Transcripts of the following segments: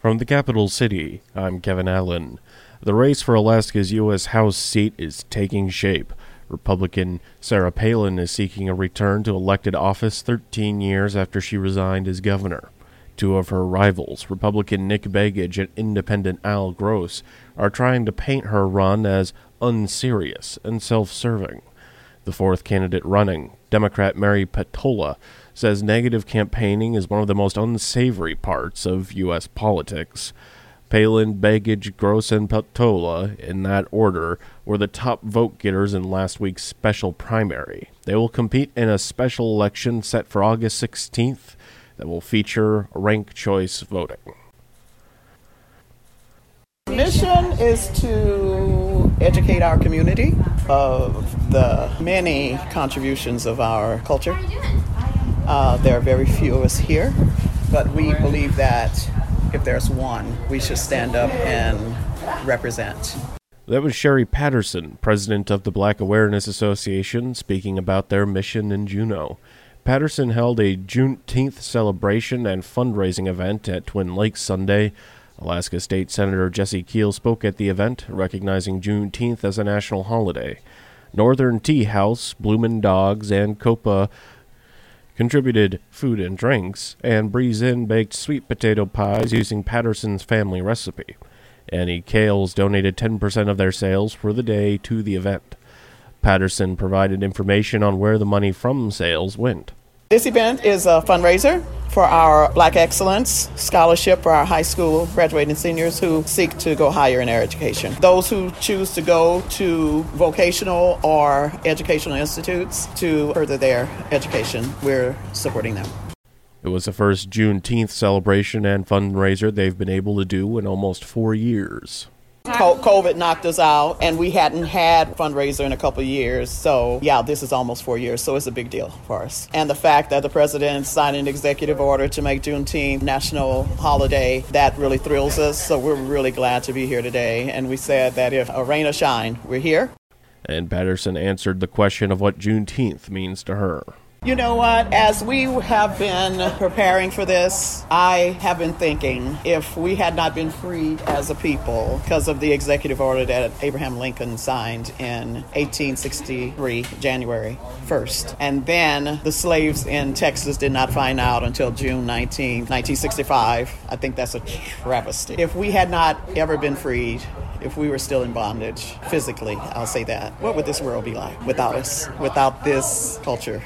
From the capital city, I'm Kevin Allen. The race for Alaska's U.S. House seat is taking shape. Republican Sarah Palin is seeking a return to elected office 13 years after she resigned as governor. Two of her rivals, Republican Nick Begich and Independent Al Gross, are trying to paint her run as unserious and self serving. The fourth candidate running, Democrat Mary Peltola, says negative campaigning is one of the most unsavory parts of U.S. politics. Palin, Begich, Gross, and Peltola, in that order, were the top vote getters in last week's special primary. They will compete in a special election set for August 16th that will feature rank choice voting. Mission is to educate our community of the many contributions of our culture. Uh, there are very few of us here, but we believe that if there's one, we should stand up and represent. That was Sherry Patterson, president of the Black Awareness Association, speaking about their mission in Juneau. Patterson held a Juneteenth celebration and fundraising event at Twin Lakes Sunday. Alaska State Senator Jesse Kiehl spoke at the event, recognizing Juneteenth as a national holiday. Northern Tea House, Bloomin' Dogs, and Copa contributed food and drinks, and Breeze Inn baked sweet potato pies using Patterson's family recipe. Annie Kaill's donated 10% of their sales for the day to the event. Patterson provided information on where the money from sales went. This event is a fundraiser for our Black Excellence Scholarship for our high school graduating seniors who seek to go higher in their education. Those who choose to go to vocational or educational institutes to further their education, we're supporting them. It was the first Juneteenth celebration and fundraiser they've been able to do in almost four years. COVID knocked us out, and we hadn't had fundraiser in a couple years. So, yeah, this is almost four years, so it's a big deal for us. And the fact that the president signed an executive order to make Juneteenth national holiday, that really thrills us. So, we're really glad to be here today. And we said that if a rain or shine, we're here. And Patterson answered the question of what Juneteenth means to her. You know what? As we have been preparing for this, I have been thinking if we had not been freed as a people because of the executive order that Abraham Lincoln signed in 1863, January 1st, and then the slaves in Texas did not find out until June 19, 1965, I think that's a travesty. If we had not ever been freed, if we were still in bondage physically, I'll say that, what would this world be like without us, without this culture?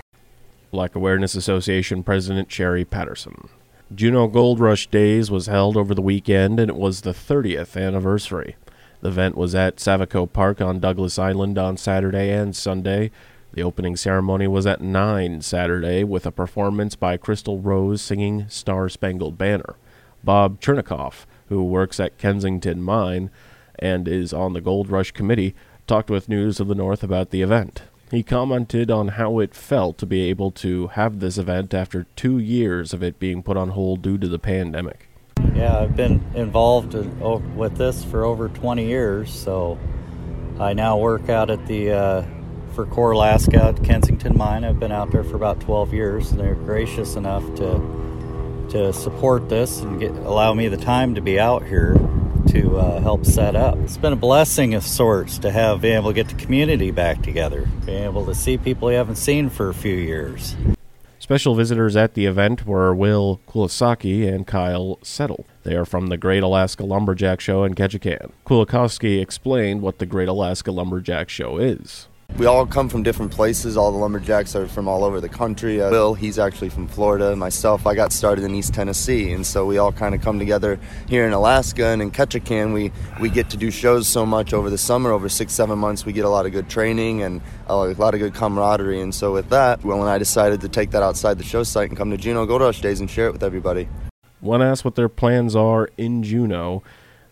Black Awareness Association President Sherry Patterson. Juneau Gold Rush Days was held over the weekend and it was the 30th anniversary. The event was at Savikko Park on Douglas Island on Saturday and Sunday. The opening ceremony was at 9 Saturday with a performance by Crystal Rose singing Star Spangled Banner. Bob Chernikoff, who works at Kensington Mine and is on the Gold Rush Committee, talked with News of the North about the event. He commented on how it felt to be able to have this event after two years of it being put on hold due to the pandemic. Yeah, I've been involved with this for over 20 years, so I now work out at the uh, for Coeur Alaska at Kensington Mine. I've been out there for about 12 years, and they're gracious enough to to support this and get, allow me the time to be out here to uh, help set up. It's been a blessing of sorts to have been able to get the community back together, being able to see people you haven't seen for a few years. Special visitors at the event were Will Kulisaki and Kyle Settle. They are from the Great Alaska Lumberjack Show in Ketchikan. Kulikowski explained what the Great Alaska Lumberjack Show is. We all come from different places. All the lumberjacks are from all over the country. Uh, Bill, he's actually from Florida. Myself, I got started in East Tennessee, and so we all kind of come together here in Alaska and in Ketchikan. We we get to do shows so much over the summer, over six seven months. We get a lot of good training and a lot of good camaraderie. And so with that, Will and I decided to take that outside the show site and come to Juneau Gold Rush Days and share it with everybody. When asked what their plans are in Juneau.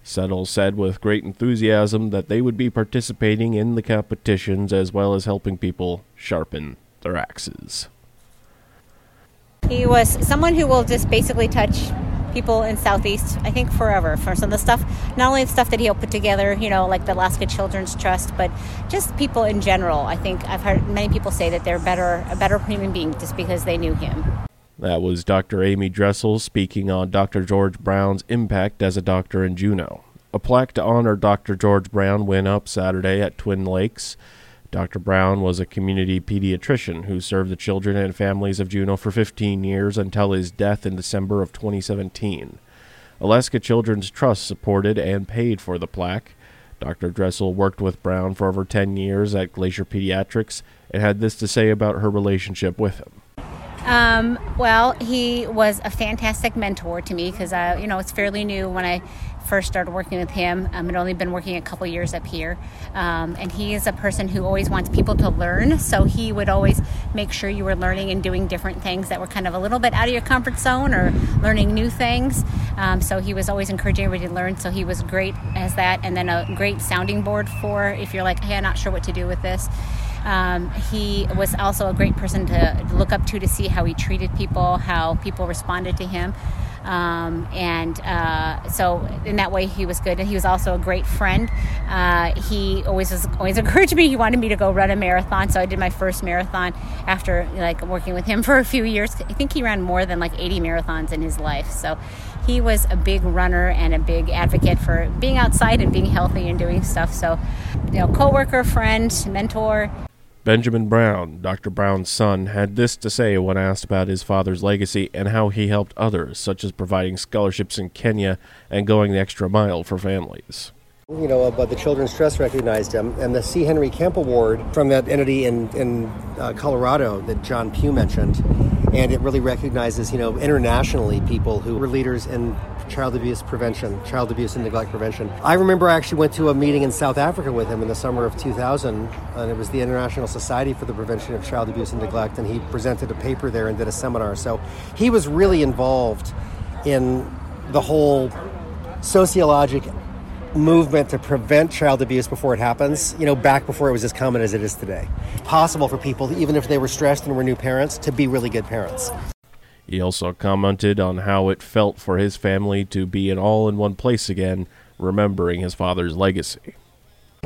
Settle said with great enthusiasm that they would be participating in the competitions as well as helping people sharpen their axes. He was someone who will just basically touch people in Southeast, I think, forever for some of the stuff. Not only the stuff that he'll put together, you know, like the Alaska Children's Trust, but just people in general. I think I've heard many people say that they're better, a better human being just because they knew him. That was Dr. Amy Dressel speaking on Dr. George Brown's impact as a doctor in Juneau. A plaque to honor Dr. George Brown went up Saturday at Twin Lakes. Dr. Brown was a community pediatrician who served the children and families of Juneau for 15 years until his death in December of 2017. Alaska Children's Trust supported and paid for the plaque. Dr. Dressel worked with Brown for over 10 years at Glacier Pediatrics and had this to say about her relationship with him. Um, well, he was a fantastic mentor to me because, uh, you know, it's fairly new when I first started working with him. Um, I'd only been working a couple years up here. Um, and he is a person who always wants people to learn. So he would always make sure you were learning and doing different things that were kind of a little bit out of your comfort zone or learning new things. Um, so he was always encouraging everybody to learn. So he was great as that. And then a great sounding board for if you're like, hey, I'm not sure what to do with this. Um, he was also a great person to look up to to see how he treated people, how people responded to him. Um, and uh, so in that way he was good. And he was also a great friend. Uh, he always was always encouraged me. He wanted me to go run a marathon. So i did my first marathon after like working with him for a few years. I think he ran more than like 80 marathons in his life. So he was a big runner and a big advocate for being outside and being healthy and doing stuff. So you know co-worker friend mentor Benjamin Brown, Dr. Brown's son, had this to say when asked about his father's legacy and how he helped others, such as providing scholarships in Kenya and going the extra mile for families. You know, but the Children's Trust recognized him, and the C. Henry Kempe Award from that entity in, in uh, Colorado that John Pugh mentioned, and it really recognizes, you know, internationally people who were leaders in child abuse prevention, child abuse and neglect prevention. I remember I actually went to a meeting in South Africa with him in the summer of 2000, and it was the International Society for the Prevention of Child Abuse and Neglect, and he presented a paper there and did a seminar. So he was really involved in the whole sociologic movement to prevent child abuse before it happens, you know, back before it was as common as it is today. Possible for people, even if they were stressed and were new parents, to be really good parents. He also commented on how it felt for his family to be in all in one place again, remembering his father's legacy.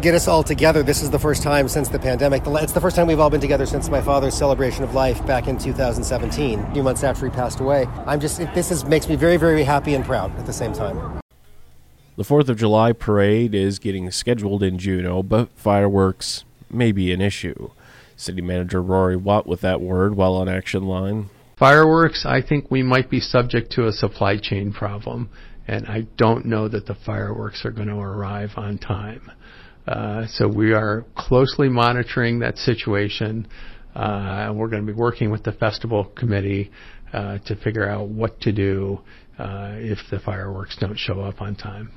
Get us all together. This is the first time since the pandemic. It's the first time we've all been together since my father's celebration of life back in 2017, a few months after he passed away. I'm just, this is, makes me very, very happy and proud at the same time. The 4th of July parade is getting scheduled in Juneau, but fireworks may be an issue. City Manager Rorie Watt with that word while on Action Line. Fireworks, I think we might be subject to a supply chain problem, and I don't know that the fireworks are going to arrive on time. Uh, so we are closely monitoring that situation. Uh, and we're going to be working with the festival committee uh, to figure out what to do uh, if the fireworks don't show up on time.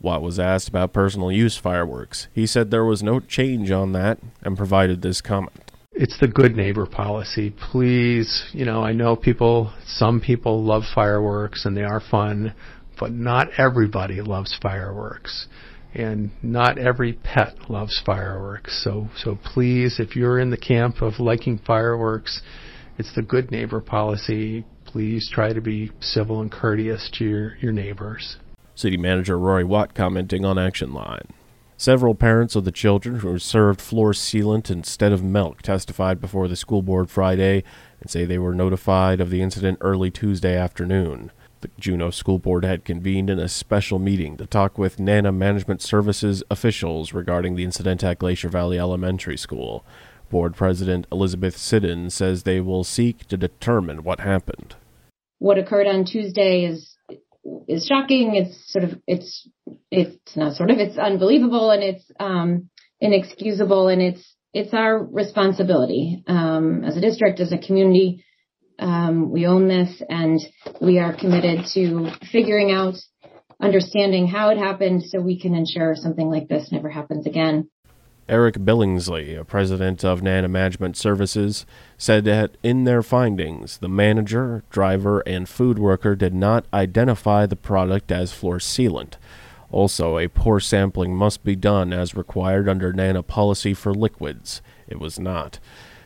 Watt was asked about personal use fireworks. He said there was no change on that and provided this comment it's the good neighbor policy. Please, you know, I know people, some people love fireworks and they are fun, but not everybody loves fireworks. And not every pet loves fireworks. So, so please, if you're in the camp of liking fireworks, it's the good neighbor policy. Please try to be civil and courteous to your, your neighbors. City Manager Rorie Watt commenting on Action Line. Several parents of the children who were served floor sealant instead of milk testified before the school board Friday and say they were notified of the incident early Tuesday afternoon. The Juneau School Board had convened in a special meeting to talk with NANA Management Services officials regarding the incident at Glacier Valley Elementary School. Board President Elizabeth Siddon says they will seek to determine what happened. What occurred on Tuesday is is shocking. It's sort of it's it's not sort of it's unbelievable and it's um, inexcusable and it's it's our responsibility um, as a district as a community. Um, we own this and we are committed to figuring out understanding how it happened so we can ensure something like this never happens again. Eric Billingsley, a president of NANA Management Services, said that in their findings, the manager, driver, and food worker did not identify the product as floor sealant. Also, a pour sampling must be done as required under NANA policy for liquids. It was not.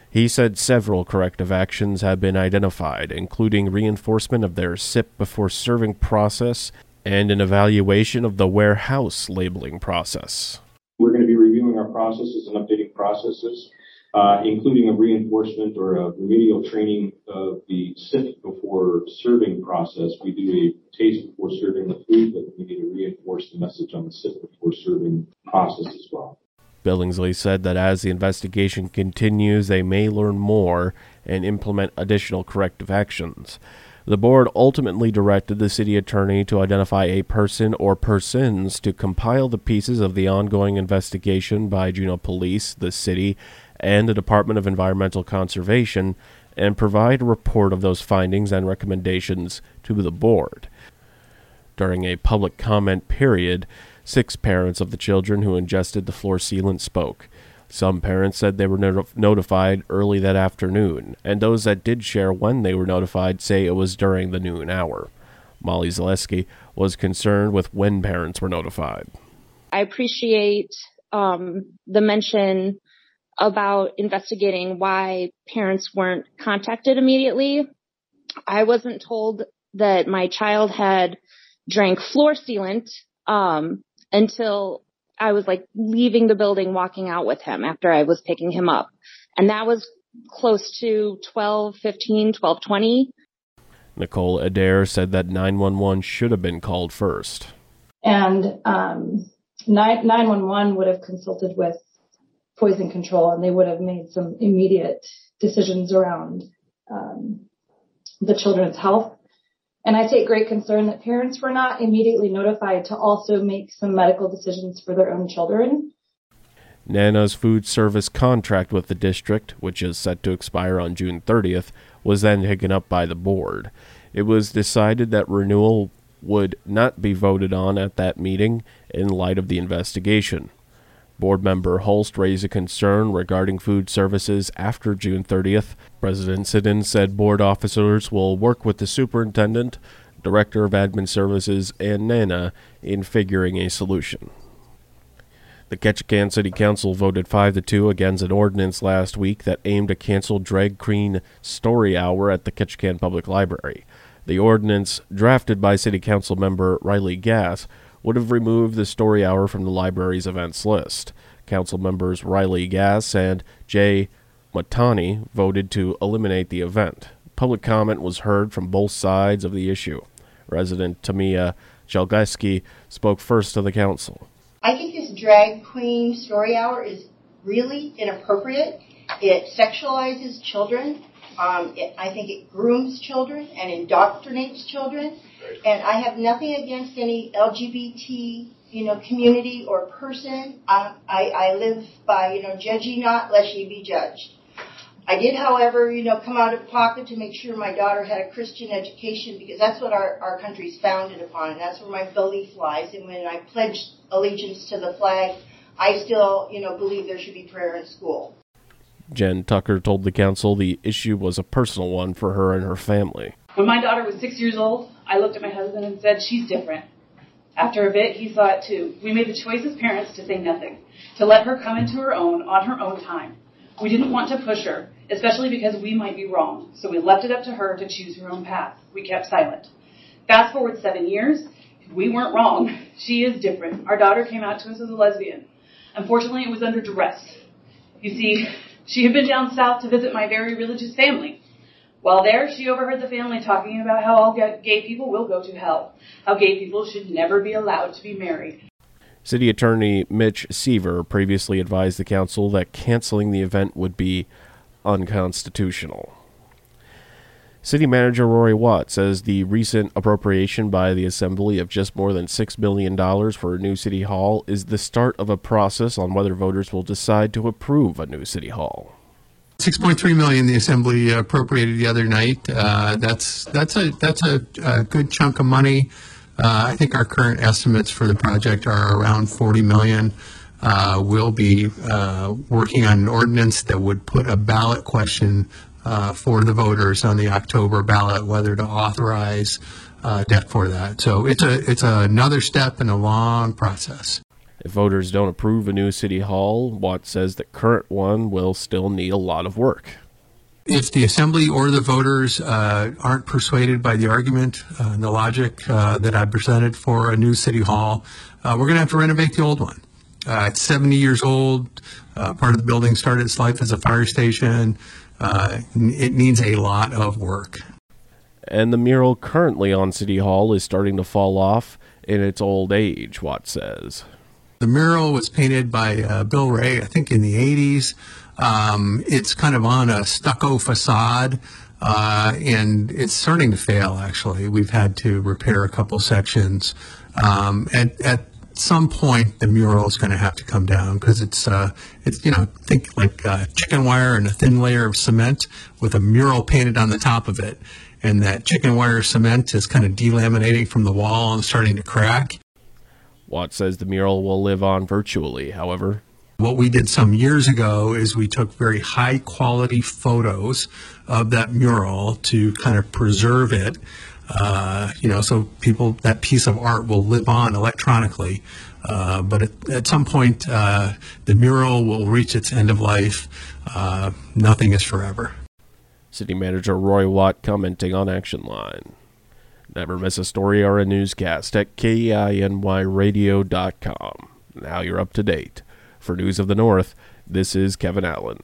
He said several corrective actions have been identified, including reinforcement of their sip before serving process and an evaluation of the warehouse labeling process we're going to be reviewing our processes and updating processes uh, including a reinforcement or a remedial training of the sit before serving process. We do a taste before serving the food, but we need to reinforce the message on the sit before serving process as well. Billingsley said that as the investigation continues, they may learn more and implement additional corrective actions. The board ultimately directed the city attorney to identify a person or persons to compile the pieces of the ongoing investigation by Juneau Police, the city, and the Department of Environmental Conservation and provide a report of those findings and recommendations to the board. During a public comment period, six parents of the children who ingested the floor sealant spoke. Some parents said they were not- notified early that afternoon, and those that did share when they were notified say it was during the noon hour. Molly Zaleski was concerned with when parents were notified. I appreciate um, the mention about investigating why parents weren't contacted immediately. I wasn't told that my child had drank floor sealant um, until I was like leaving the building, walking out with him after I was picking him up. And that was close to 12, 15, 12, 20. Nicole Adair said that 911 should have been called first. And um, 911 would have consulted with poison control and they would have made some immediate decisions around um, the children's health and I take great concern that parents were not immediately notified to also make some medical decisions for their own children. Nana's food service contract with the district, which is set to expire on June 30th, was then taken up by the board. It was decided that renewal would not be voted on at that meeting in light of the investigation. Board member Holst raised a concern regarding food services after June 30th. President Siddon said board officers will work with the superintendent, director of admin services, and NANA in figuring a solution. The Ketchikan City Council voted 5 to 2 against an ordinance last week that aimed to cancel drag queen story hour at the Ketchikan Public Library. The ordinance, drafted by City Council member Riley Gass, would have removed the story hour from the library's events list. Council members Riley Gass and Jay Matani voted to eliminate the event. Public comment was heard from both sides of the issue. Resident Tamia Chelgeski spoke first to the council. I think this drag queen story hour is really inappropriate. It sexualizes children. Um, it, I think it grooms children and indoctrinates children. And I have nothing against any LGBT, you know, community or person. I, I, I live by, you know, judge ye not, lest ye be judged. I did, however, you know, come out of pocket to make sure my daughter had a Christian education because that's what our, our country is founded upon, and that's where my belief lies. And when I pledged allegiance to the flag, I still, you know, believe there should be prayer in school. Jen Tucker told the council the issue was a personal one for her and her family. When my daughter was six years old, I looked at my husband and said, She's different. After a bit, he saw it too. We made the choice as parents to say nothing, to let her come into her own on her own time. We didn't want to push her, especially because we might be wrong, so we left it up to her to choose her own path. We kept silent. Fast forward seven years, we weren't wrong. She is different. Our daughter came out to us as a lesbian. Unfortunately, it was under duress. You see, she had been down south to visit my very religious family. While there, she overheard the family talking about how all gay people will go to hell, how gay people should never be allowed to be married. City Attorney Mitch Seaver previously advised the council that canceling the event would be unconstitutional. City Manager Rorie Watt says the recent appropriation by the Assembly of just more than $6 million for a new City Hall is the start of a process on whether voters will decide to approve a new City Hall. 6.3 million the assembly appropriated the other night. Uh, that's that's a that's a, a good chunk of money. Uh, I think our current estimates for the project are around 40 million. Uh, we'll be uh, working on an ordinance that would put a ballot question uh, for the voters on the October ballot whether to authorize uh, debt for that. So it's a it's another step in a long process. If voters don't approve a new city hall, Watt says the current one will still need a lot of work. If the assembly or the voters uh, aren't persuaded by the argument uh, and the logic uh, that I presented for a new city hall, uh, we're going to have to renovate the old one. Uh, it's 70 years old. Uh, part of the building started its life as a fire station. Uh, it needs a lot of work. And the mural currently on City Hall is starting to fall off in its old age, Watt says. The mural was painted by uh, Bill Ray, I think, in the 80s. Um, it's kind of on a stucco facade. Uh, and it's starting to fail. Actually, we've had to repair a couple sections. Um, at, at some point, the mural is going to have to come down because it's uh, it's you know think like uh, chicken wire and a thin layer of cement with a mural painted on the top of it, and that chicken wire cement is kind of delaminating from the wall and starting to crack. Watt says the mural will live on virtually. However, what we did some years ago is we took very high quality photos of that mural to kind of preserve it. Uh, you know, so people that piece of art will live on electronically. Uh, but at, at, some point, uh, the mural will reach its end of life. Uh, nothing is forever. City Manager Rorie Watt commenting on Action Line. Never miss a story or a newscast at KINYradio.com. Now you're up to date. For News of the North, this is Kevin Allen.